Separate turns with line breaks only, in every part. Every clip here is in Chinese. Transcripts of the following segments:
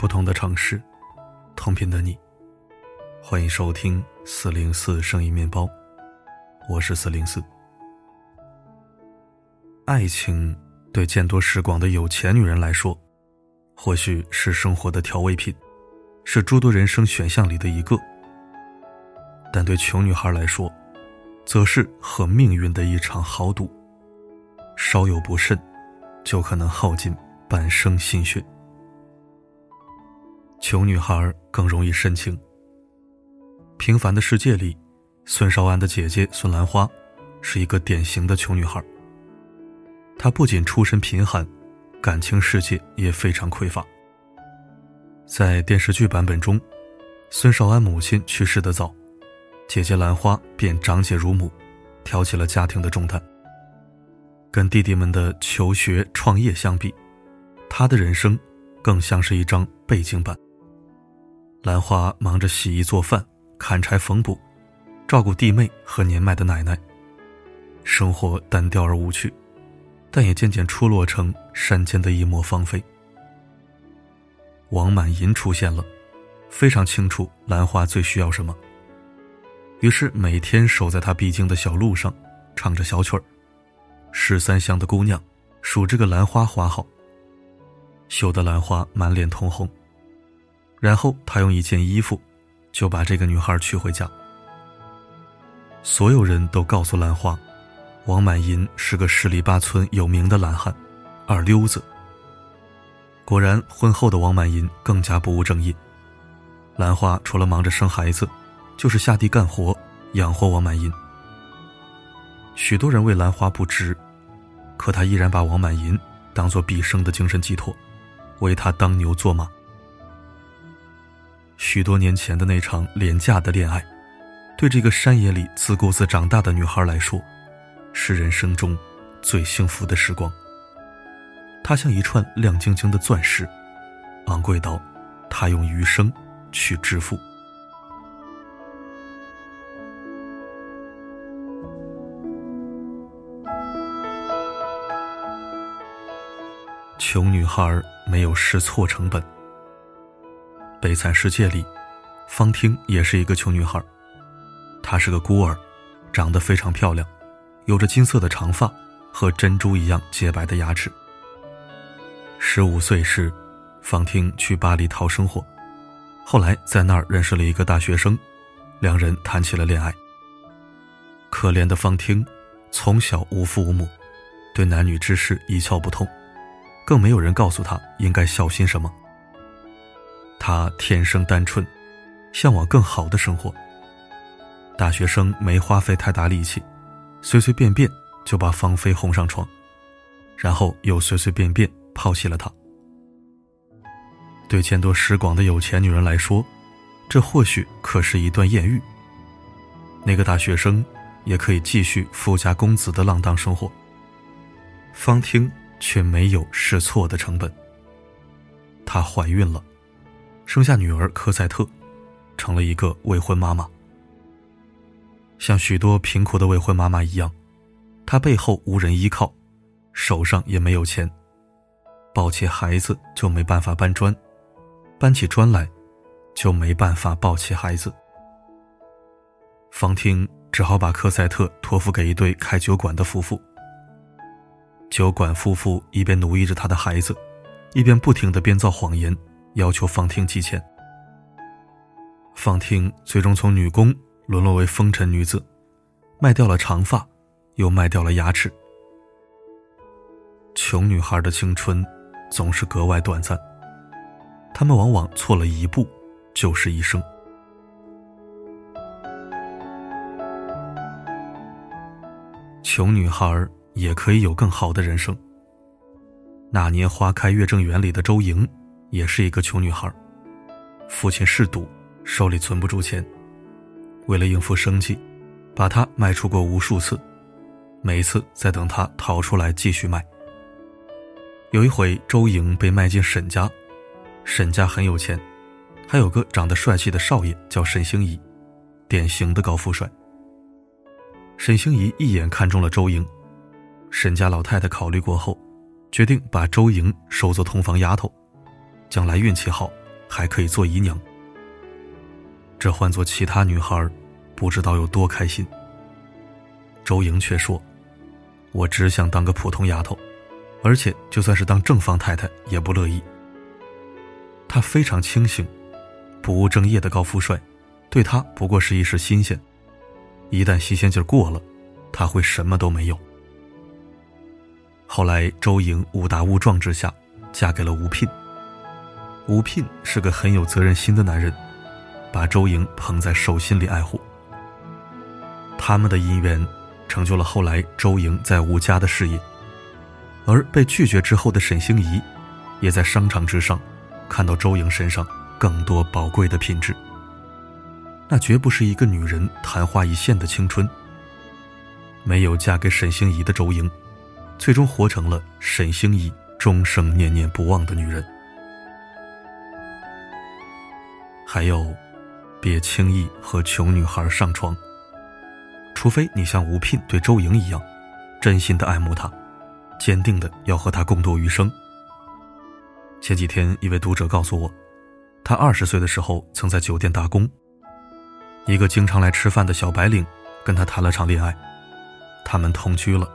不同的城市，同频的你，欢迎收听四零四声音面包，我是四零四。爱情对见多识广的有钱女人来说，或许是生活的调味品，是诸多人生选项里的一个；但对穷女孩来说，则是和命运的一场豪赌，稍有不慎，就可能耗尽半生心血。穷女孩更容易深情。平凡的世界里，孙少安的姐姐孙兰花是一个典型的穷女孩。她不仅出身贫寒，感情世界也非常匮乏。在电视剧版本中，孙少安母亲去世的早，姐姐兰花便长姐如母，挑起了家庭的重担。跟弟弟们的求学创业相比，她的人生更像是一张背景板。兰花忙着洗衣做饭、砍柴缝补，照顾弟妹和年迈的奶奶，生活单调而无趣，但也渐渐出落成山间的一抹芳菲。王满银出现了，非常清楚兰花最需要什么，于是每天守在她必经的小路上，唱着小曲儿。十三香的姑娘，数这个兰花花好，羞得兰花满脸通红。然后他用一件衣服，就把这个女孩娶回家。所有人都告诉兰花，王满银是个十里八村有名的懒汉，二流子。果然，婚后的王满银更加不务正业。兰花除了忙着生孩子，就是下地干活养活王满银。许多人为兰花不值，可他依然把王满银当做毕生的精神寄托，为他当牛做马。许多年前的那场廉价的恋爱，对这个山野里自顾自长大的女孩来说，是人生中最幸福的时光。它像一串亮晶晶的钻石，昂贵到他用余生去支付。穷女孩没有试错成本。悲惨世界里，方婷也是一个穷女孩。她是个孤儿，长得非常漂亮，有着金色的长发和珍珠一样洁白的牙齿。十五岁时，方婷去巴黎讨生活，后来在那儿认识了一个大学生，两人谈起了恋爱。可怜的方婷，从小无父无母，对男女之事一窍不通，更没有人告诉她应该小心什么。他天生单纯，向往更好的生活。大学生没花费太大力气，随随便便就把芳菲哄上床，然后又随随便便抛弃了她。对见多识广的有钱女人来说，这或许可是一段艳遇。那个大学生也可以继续富家公子的浪荡生活。方婷却没有试错的成本。她怀孕了。生下女儿科赛特，成了一个未婚妈妈。像许多贫苦的未婚妈妈一样，她背后无人依靠，手上也没有钱，抱起孩子就没办法搬砖，搬起砖来就没办法抱起孩子。方婷只好把科赛特托付给一对开酒馆的夫妇。酒馆夫妇一边奴役着他的孩子，一边不停的编造谎言。要求方婷寄钱，方婷最终从女工沦落为风尘女子，卖掉了长发，又卖掉了牙齿。穷女孩的青春总是格外短暂，她们往往错了一步就是一生。穷女孩也可以有更好的人生。那年花开月正圆里的周莹。也是一个穷女孩，父亲嗜赌，手里存不住钱，为了应付生计，把她卖出过无数次，每次在等她逃出来继续卖。有一回，周莹被卖进沈家，沈家很有钱，还有个长得帅气的少爷叫沈星移，典型的高富帅。沈星移一眼看中了周莹，沈家老太太考虑过后，决定把周莹收做同房丫头，将来运气好还可以做姨娘。这换做其他女孩，不知道有多开心。周莹却说：“我只想当个普通丫头，而且就算是当正房太太也不乐意。”她非常清醒，不务正业的高富帅，对她不过是一时新鲜。一旦新鲜劲过了，他会什么都没有。后来，周莹误打误撞之下，嫁给了吴聘。吴聘是个很有责任心的男人，把周莹捧在手心里爱护。他们的姻缘，成就了后来周莹在吴家的事业。而被拒绝之后的沈星移，也在商场之上，看到周莹身上更多宝贵的品质。那绝不是一个女人昙花一现的青春。没有嫁给沈星移的周莹，最终活成了沈星移终生念念不忘的女人。还有，别轻易和穷女孩上床，除非你像吴聘对周莹一样，真心的爱慕她，坚定的要和她共度余生。前几天，一位读者告诉我，他二十岁的时候曾在酒店打工。一个经常来吃饭的小白领，跟他谈了场恋爱，他们同居了，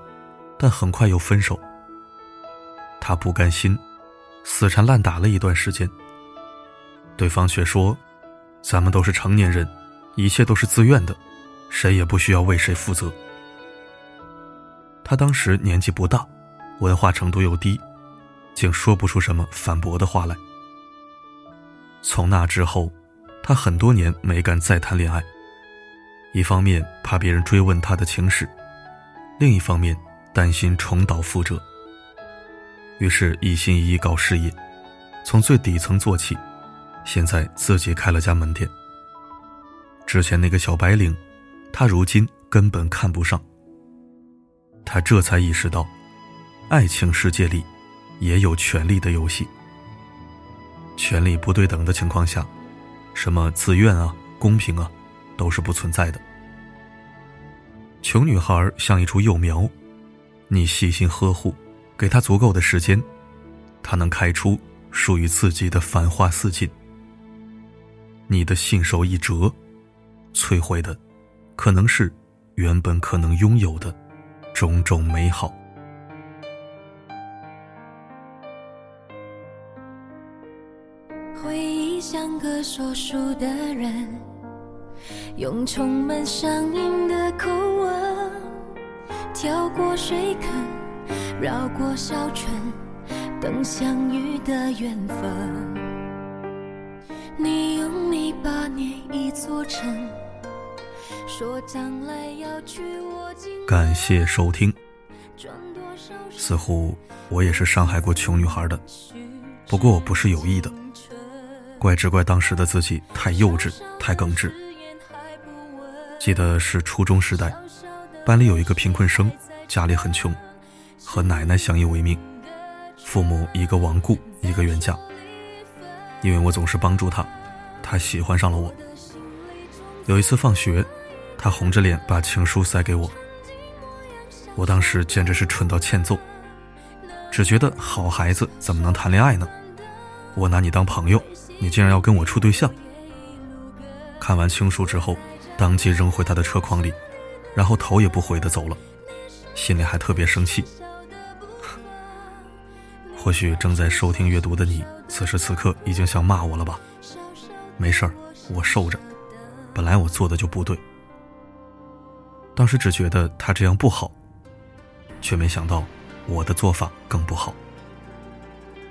但很快又分手。他不甘心，死缠烂打了一段时间。对方却说：“咱们都是成年人，一切都是自愿的，谁也不需要为谁负责。”他当时年纪不大，文化程度又低，竟说不出什么反驳的话来。从那之后。他很多年没敢再谈恋爱，一方面怕别人追问他的情史，另一方面担心重蹈覆辙。于是，一心一意搞事业，从最底层做起，现在自己开了家门店。之前那个小白领，他如今根本看不上。他这才意识到，爱情世界里也有权力的游戏，权力不对等的情况下。什么自愿啊，公平啊，都是不存在的。穷女孩像一株幼苗，你细心呵护，给她足够的时间，她能开出属于自己的繁花似锦。你的信手一折，摧毁的，可能是原本可能拥有的种种美好。
回忆像个说书的人，用充满乡音的口吻，跳过水坑，绕过小村，等相遇的缘分。一座城，说将来要娶我进。
感谢收听。似乎我也是伤害过穷女孩的，不过我不是有意的。怪只怪当时的自己太幼稚，太耿直。记得是初中时代，班里有一个贫困生，家里很穷，和奶奶相依为命，父母一个亡故，一个远嫁。因为我总是帮助他，他喜欢上了我。有一次放学，他红着脸把情书塞给我，我当时简直是蠢到欠揍，只觉得好孩子怎么能谈恋爱呢？我拿你当朋友。你竟然要跟我处对象！看完情书之后，当即扔回他的车筐里，然后头也不回的走了，心里还特别生气。或许正在收听阅读的你，此时此刻已经想骂我了吧？没事儿，我受着。本来我做的就不对，当时只觉得他这样不好，却没想到我的做法更不好。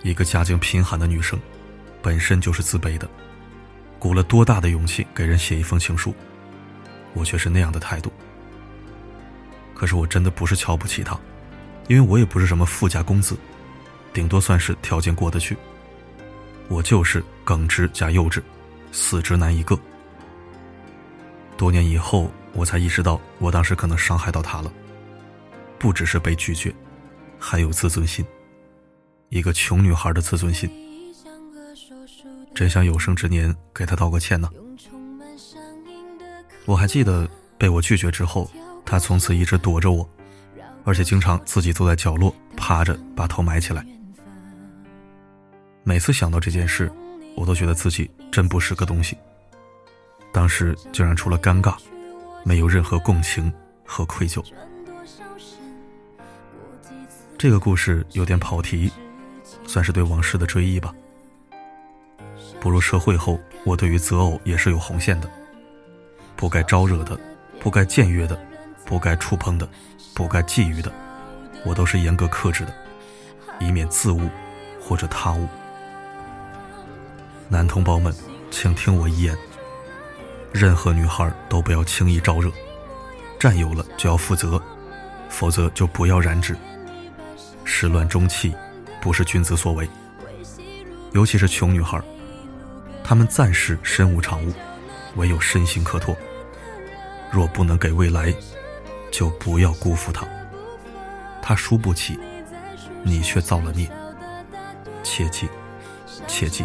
一个家境贫寒的女生。本身就是自卑的，鼓了多大的勇气给人写一封情书，我却是那样的态度。可是我真的不是瞧不起他，因为我也不是什么富家公子，顶多算是条件过得去。我就是耿直加幼稚，死直男一个。多年以后，我才意识到，我当时可能伤害到他了，不只是被拒绝，还有自尊心，一个穷女孩的自尊心。
真想有生之年给他道个歉呢。我还记得被我拒绝之后，他从此一直躲着我，而且经常自己坐在角落趴着，把头埋起来。每次想到这件事，我都觉得自己真不是个东西。当时竟然除了尴尬，没有任何共情和愧疚。这个故事有点跑题，算是对往事的追忆吧。步入社会后，我对于择偶也是有红线的，不该招惹的，不该僭越的，不该触碰的，不该觊觎的，我都是严格克制的，以免自误或者他误。男同胞们，请听我一言：任何女孩都不要轻易招惹，占有了就要负责，否则就不要染指。始乱终弃，不是君子所为。尤其是穷女孩，她们暂时身无长物，唯有身心可托。若不能给未来，就不要辜负她。她输不起，你却造了孽。切记，切记。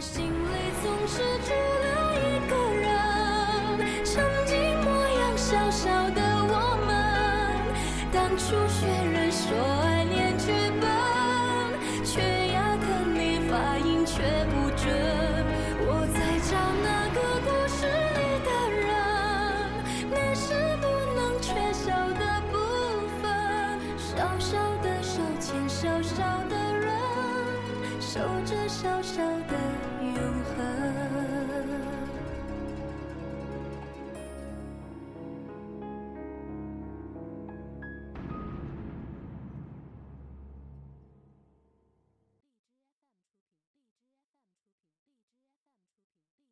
心里总是住了一个人，曾经模样小小的我们，当初学人说爱念剧本，缺牙的你发音却不准。我在找那个故事里的人，你是不能缺少的部分，小小的手牵小小的人，守着小小的。